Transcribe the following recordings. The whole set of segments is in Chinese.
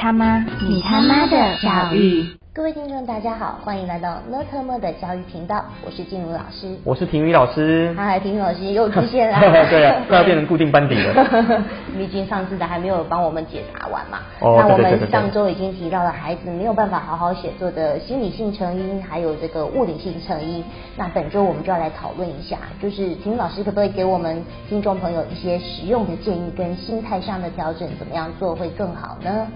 他妈，你他妈的教育。各位听众，大家好，欢迎来到乐特么的教育频道，我是静茹老师，我是婷宇老师。嗨，婷宇老师又出现了，对啊，快要变成固定班底了。毕竟上次的还没有帮我们解答完嘛。哦那我们上周已经提到了孩子没有办法好好写作的心理性成因，还有这个物理性成因。那本周我们就要来讨论一下，就是婷宇老师可不可以给我们听众朋友一些实用的建议跟心态上的调整，怎么样做会更好呢？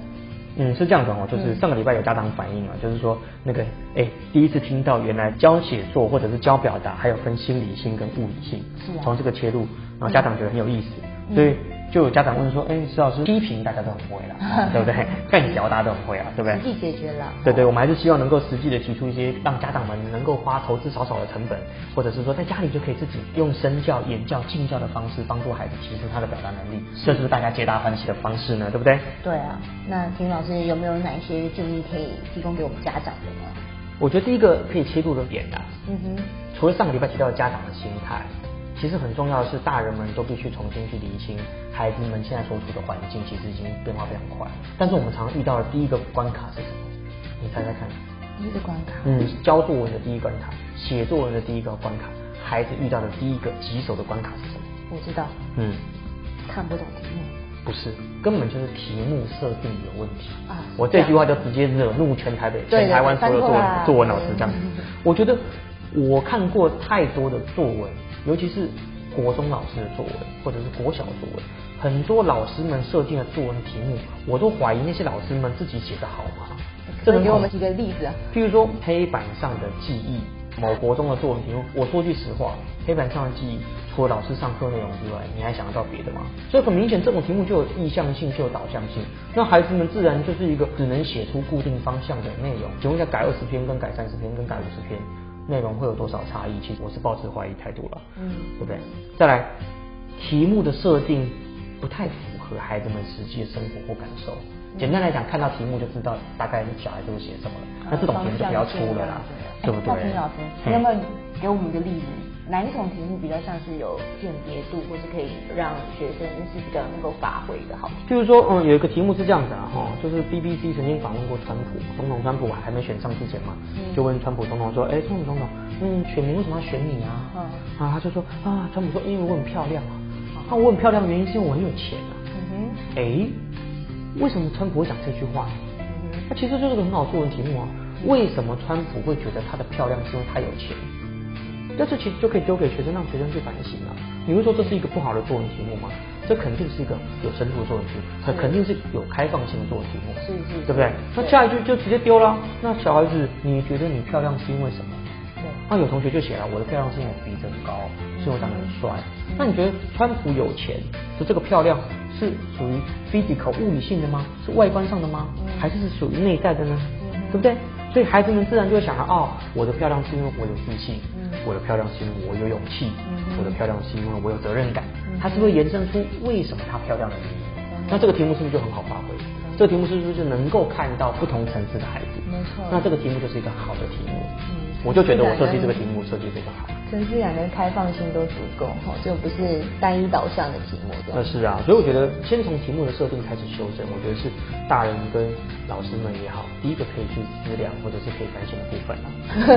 嗯，是这样的哦，就是上个礼拜有家长反映啊，就是说那个哎，第一次听到原来教写作或者是教表达还有分心理性跟物理性是啊，从这个切入，然后家长觉得很有意思，嗯。所以就有家长问说，哎，石老师批评大家都很会了，哦 对不对？干嚼大家都很会啊，对不对？实际解决了。对对，我们还是希望能够实际的提出一些让家长们能够花投资少少的成本，或者是说在家里就可以自己用身教、言教、敬教的方式帮助孩子提升他的表达能力，这是不是大家皆大欢喜的方式呢？对不对？对啊，那婷老师有没有哪一些建议可以提供给我们家长的呢？我觉得第一个可以切入的点啊，嗯哼，除了上个礼拜提到的家长的心态，其实很重要的是大人们都必须重新去理清孩子们现在所处的环境，其实已经变化非常快。但是我们常常遇到的第一个关卡是什么？你猜猜看？第一个关卡，嗯，教作文的第一关卡，写作文的第一个关卡，孩子遇到的第一个棘手的关卡是什么？我知道，嗯，看不懂题目。不是，根本就是题目设定有问题啊我这句话就直接惹怒全台北、全台湾所有作文作文老师这样子。我觉得我看过太多的作文，尤其是国中老师的作文，或者是国小的作文，很多老师们设定的作文题目，我都怀疑那些老师们自己写的好吗？可以给我们几个例子啊？譬如说黑板上的记忆，某国中的作文题目，我说句实话，黑板上的记忆，除了老师上课内容之外，你还想得到别的吗？所以很明显，这种题目就有意向性，就有导向性，那孩子们自然就是一个只能写出固定方向的内容。请问一下，改二十篇跟改三十篇跟改五十篇，内容会有多少差异？其实我是抱持怀疑态度了，嗯对不对？再来，题目的设定不太符合孩子们实际的生活或感受。简单来讲，看到题目就知道大概小孩子会写什么了。那这种题目就不要出了啦，对不对？老师，嘿你有没有给我们一个例子？哪一种题目比较像是有鉴别度，或是可以让学生是比较能够发挥的好题？譬如说，嗯，有一个题目是这样子啊，哈，就是 BBC 曾经访问过川普总统，川普还没选上之前嘛，嗯就问川普总统说，哎，川普总统，嗯，选民为什么要选你啊？嗯啊，他就说啊，川普说，因为我很漂亮啊，那我很漂亮的原因是因为我很有钱啊。嗯哼，哎，为什么川普会讲这句话？那其实就是个很好作文题目啊。为什么川普会觉得她的漂亮是因为她有钱？那这其实就可以丢给学生，让学生去反省啊。你会说这是一个不好的作文题目吗？这肯定是一个有深度的作文题目，它肯定是有开放性的作文题目，是是对不对？那下一句就直接丢了。那小孩子，你觉得你漂亮是因为什么？对，那有同学就写了，我的漂亮是因为我鼻子很高，是因为我长得很帅。那你觉得川普有钱的这个漂亮是属于 physical 物理性的吗？是外观上的吗？还是是属于内在的呢？对不对？所以孩子们自然就会想到，哦，我的漂亮是因为我有自信，我的漂亮是因为我有勇气，我的漂亮是因为我有责任感。它是不是延伸出为什么她漂亮的原因？那这个题目是不是就很好发挥？这个题目是不是就能够看到不同层次的孩子？没错那这个题目就是一个好的题目。嗯我就觉得我设计这个题目设计非常好。层次感跟开放性都足够，哈，就不是单一导向的题目那。是啊，所以我觉得先从题目的设定开始修正，我觉得是大人跟老师们也好，第一个可以去思量或者是可以反省的部分啊。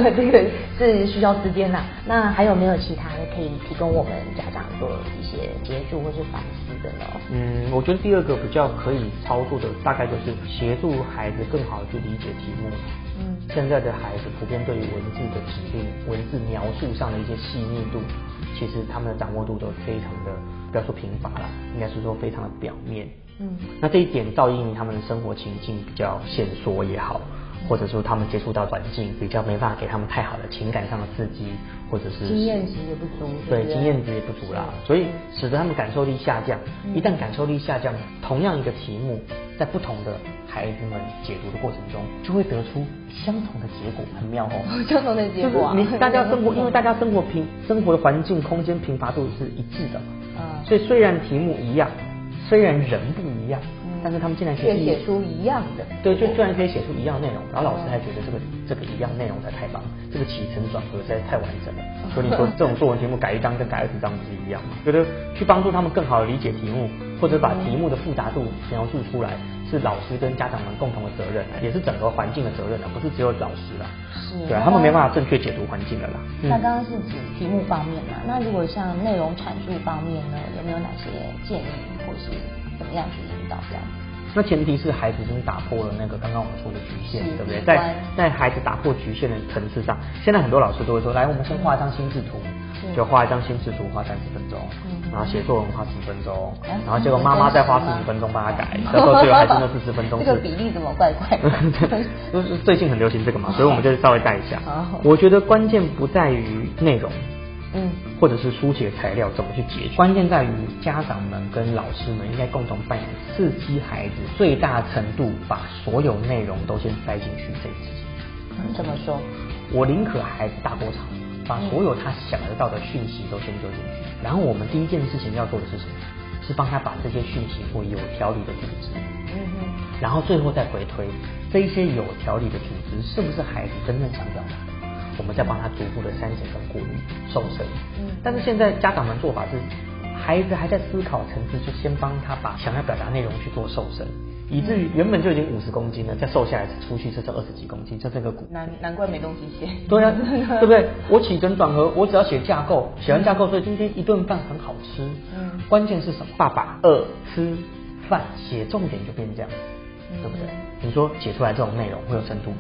这个是需要时间呐。那还有没有其他的可以提供我们家长做一些协助或是反思的呢？嗯，我觉得第二个比较可以操作的，大概就是协助孩子更好的去理解题目。嗯现在的孩子普遍对于文字的指令、文字描述上的一些细腻度，其实他们的掌握度都非常的，不要说贫乏了，应该是说非常的表面。嗯那这一点照应他们的生活情境比较限缩也好，或者说他们接触到环境比较没办法给他们太好的情感上的刺激，或者是经验值也不足对经验值也不足啦，所以使得他们感受力下降。嗯一旦感受力下降，同样一个题目，在不同的孩子们解读的过程中，就会得出相同的结果，很妙哦。相同的结果啊就是你大家生活，因为大家生活平生活的环境、空间贫乏度是一致的嘛，嗯所以虽然题目一样，虽然人不一样，嗯但是他们竟然可以写出一样的。对，就居然可以写出一样的内容，然后老师还觉得这个这个一样内容才太棒，这个起承转合实在太完整了。所以你说 这种作文题目改一张跟改二十张不是一样吗？觉得去帮助他们更好的理解题目，或者把题目的复杂度描述出来，是老师跟家长们共同的责任啊，也是整个环境的责任啊，不是只有老师了。是对啊，他们没办法正确解读环境的啦。嗯那刚刚是指题目方面嘛？那如果像内容阐述方面呢，有没有哪些建议，或是怎么样去引导这样子？那前提是孩子已经打破了那个刚刚我们说的局限，对不对？在在孩子打破局限的层次上，现在很多老师都会说，来，我们先画一张心智图，就画一张心智图，画三十分钟嗯，然后写作文花十分钟哎，然后结果妈妈再花四十分钟帮他改，到时候最后还是那四十分钟这个是比例怎么怪怪的？就是最近很流行这个嘛，所以我们就稍微带一下。我觉得关键不在于内容，嗯，或者是书写材料怎么去解决，关键在于家长们跟老师们应该共同扮演刺激孩子最大程度把所有内容都先塞进去这件事情。怎么说？我宁可孩子大过场，把所有他想得到的讯息都先丢进去，然后我们第一件事情要做的是什么？是帮他把这些讯息做有条理的组织。然后最后再回推这一些有条理的组织是不是孩子真正想表达，我们再帮他逐步的删减跟过滤、瘦身。嗯但是现在家长们做法是，孩子还在思考层次，就先帮他把想要表达内容去做瘦身，以至于原本就已经五十公斤了，再瘦下来出去是这二十几公斤，就这个骨。难难怪没东西写。对啊，对不对？我起承转合，我只要写架构，写完架构，所以今天一顿饭很好吃。嗯关键是什么？爸爸饿吃饭，写重点就变这样，对不对？你说写出来这种内容会有深度吗？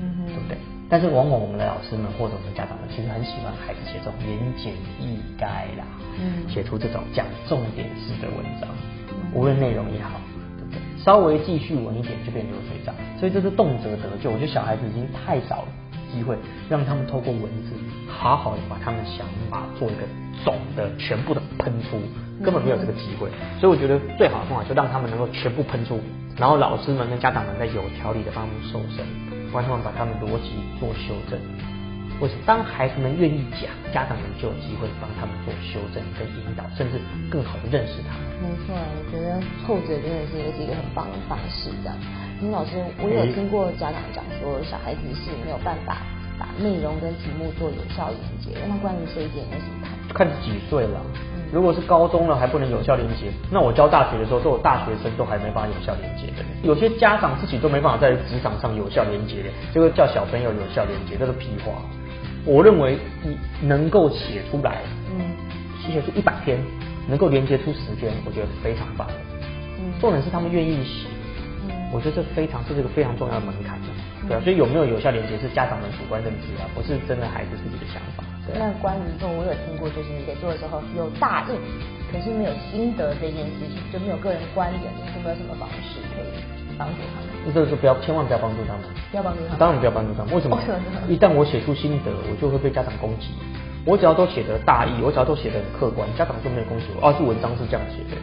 嗯哼对不对？但是往往我们的老师们或者我们家长们，其实很喜欢孩子写这种言简意赅啦，嗯写出这种讲重点式的文章，无论内容也好，对不对？稍微记叙文一点就变流水账，所以这是动辄得救。我觉得小孩子已经太少机会让他们透过文字，好好的把他们想法做一个总的全部的喷出，根本没有这个机会。所以我觉得最好的方法就让他们能够全部喷出，然后老师们跟家长们再有条理的帮他们瘦身，帮他们把他们逻辑做修正。为什么？当孩子们愿意讲，家长们就有机会帮他们做修正跟引导，甚至更好的认识他们。没错，我觉得后者真的是也是一个很棒的方式。这样，林老师，我有听过家长讲说，小孩子是没有办法把内容跟题目做有效连接。那关于这一点有什么看几岁了。如果是高中了还不能有效连接，那我教大学的时候，都有大学生都还没办法有效连接的。有些家长自己都没办法在职场上有效连接的，这个叫小朋友有效连接，这是屁话。我认为你能够写出来，嗯写出一百篇，能够连接出十篇，我觉得非常棒。嗯重点是他们愿意写，嗯我觉得这非常这是一个非常重要的门槛的，对啊，所以有没有有效连接是家长们主观认知啊，不是真的孩子自己的想法。那关于说，我有听过，就是你在做的时候有大意，可是没有心得这件事情，就没有个人观点，有没有什么方式可以帮助他们？这个是不要，千万不要帮助他们。不要帮助他们。当然不要帮助他们。为什么？一旦我写出心得，我就会被家长攻击。我只要都写得大意，我只要都写得很客观，家长就没有攻击我。哦，是文章是这样写的。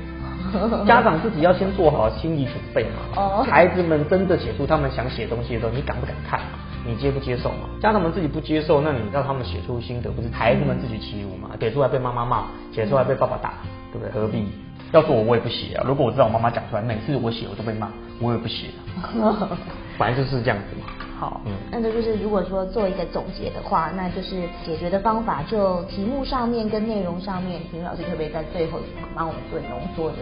家长自己要先做好心理准备嘛。哦孩子们真的写出他们想写的东西的时候，你敢不敢看？你接不接受嘛？家长们自己不接受，那你让他们写出心得，不是孩子们自己欺辱嘛？写出来被妈妈骂，写出来被爸爸打，对不对？何必？要是我，我也不写啊。如果我知道我妈妈讲出来，每次我写我都被骂，我也不写啊。本来就是这样子嘛。好，嗯那这就是如果说做一个总结的话，那就是解决的方法就题目上面跟内容上面，平老师可不可以在最后帮我们做浓缩的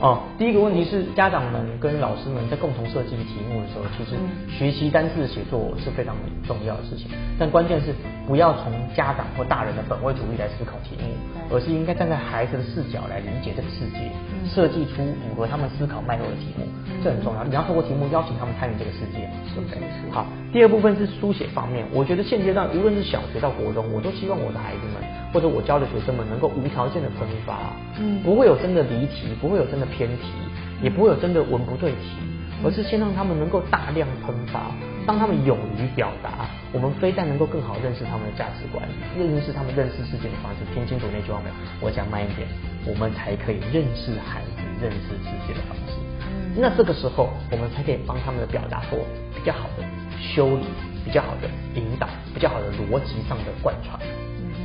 哦，第一个问题是家长们跟老师们在共同设计题目的时候，其实嗯。学习单字写作是非常重要的事情。但关键是不要从家长或大人的本位主义来思考题目，而是应该站在孩子的视角来理解这个世界，嗯。设计出符合他们思考脉络的题目，这很重要。你要透过题目邀请他们参与这个世界，对不对是是？好，第二部分是书写方面，我觉得现阶段无论是小学到国中，我都希望我的孩子们或者我教的学生们能够无条件的喷发，嗯。不会有真的离题，不会有真的偏题，也不会有真的文不对题，而是先让他们能够大量喷发，让他们勇于表达。我们非但能够更好认识他们的价值观，认识他们认识世界的方式，听清楚那句话没有？我讲慢一点，我们才可以认识孩子认识世界的方式。嗯那这个时候，我们才可以帮他们的表达做比较好的修理，比较好的引导，比较好的逻辑上的贯穿。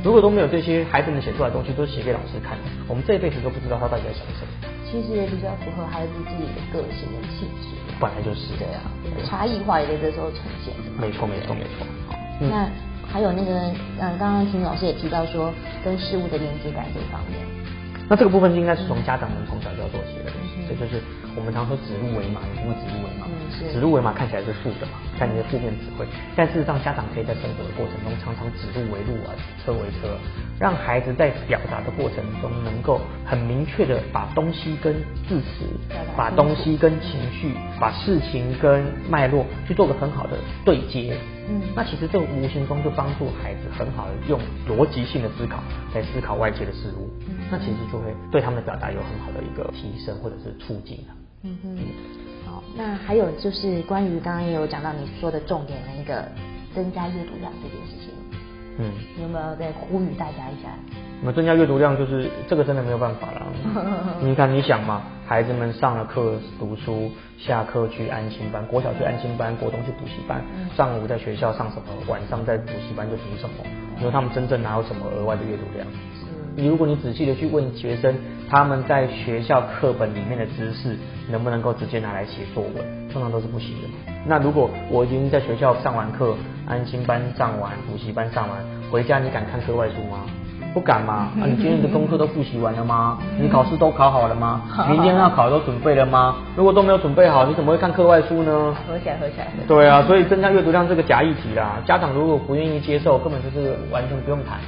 如果都没有这些，孩子们写出来的东西都是写给老师看的，我们这一辈子都不知道他到底在想什么。其实也比较符合孩子自己的个性跟气质。本来就是。这样，差异化也在这时候呈现的。没错，没错，没错。那还有那个，嗯，刚刚秦老师也提到说，跟事物的连接感这方面。那这个部分应该是从家长们从小就要做起的，嗯这就是我们常说指鹿为马，你听过指鹿为马？指鹿为马看起来是负的嘛，看起来负面词汇，但事实上家长可以在生活的过程中常常指鹿为鹿啊，指车为车，让孩子在表达的过程中能够很明确的把东西跟字词把东西跟情绪，把事情跟脉络去做个很好的对接。嗯。那其实这无形中就帮助孩子很好的用逻辑性的思考来思考外界的事物，嗯。那其实就会对他们的表达有很好的一个提升或者是促进的。嗯哼，好，那还有就是关于刚刚也有讲到你说的重点的一个增加阅读量这件事情，嗯，你有没有再呼吁大家一下？那么增加阅读量就是这个真的没有办法啦。你看，你想嘛，孩子们上了课读书，下课去安心班，国小去安心班，国中去补习班，上午在学校上什么，晚上在补习班就读什么。你说他们真正哪有什么额外的阅读量？你如果你仔细的去问学生，他们在学校课本里面的知识能不能够直接拿来写作文，通常都是不行的。那如果我已经在学校上完课，安心班上完，补习班上完，回家你敢看课外书吗？不敢嘛？啊，你今天的功课都复习完了吗？你考试都考好了吗？明天要考都准备了吗？如果都没有准备好，你怎么会看课外书呢？合起来，合起来。对啊，所以增加阅读量这个假议题啦，家长如果不愿意接受，根本就是完全不用谈，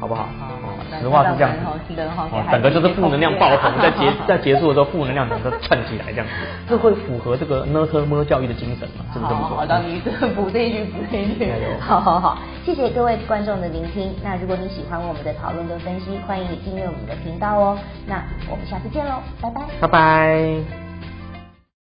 好不好？实话是这样子家长们哦人哈给哦孩子整个就是负能量爆棚，在结 在结束的时候，负能量整个串起来这样子，这会符合这个呢特么教育的精神嘛？是不是这么说？好好，当你这补这一句，补这一句。好好好，谢谢各位观众的聆听。那如果你喜欢我们的讨论跟分析，欢迎你订阅我们的频道哦。那我们下次见喽，拜拜。拜拜。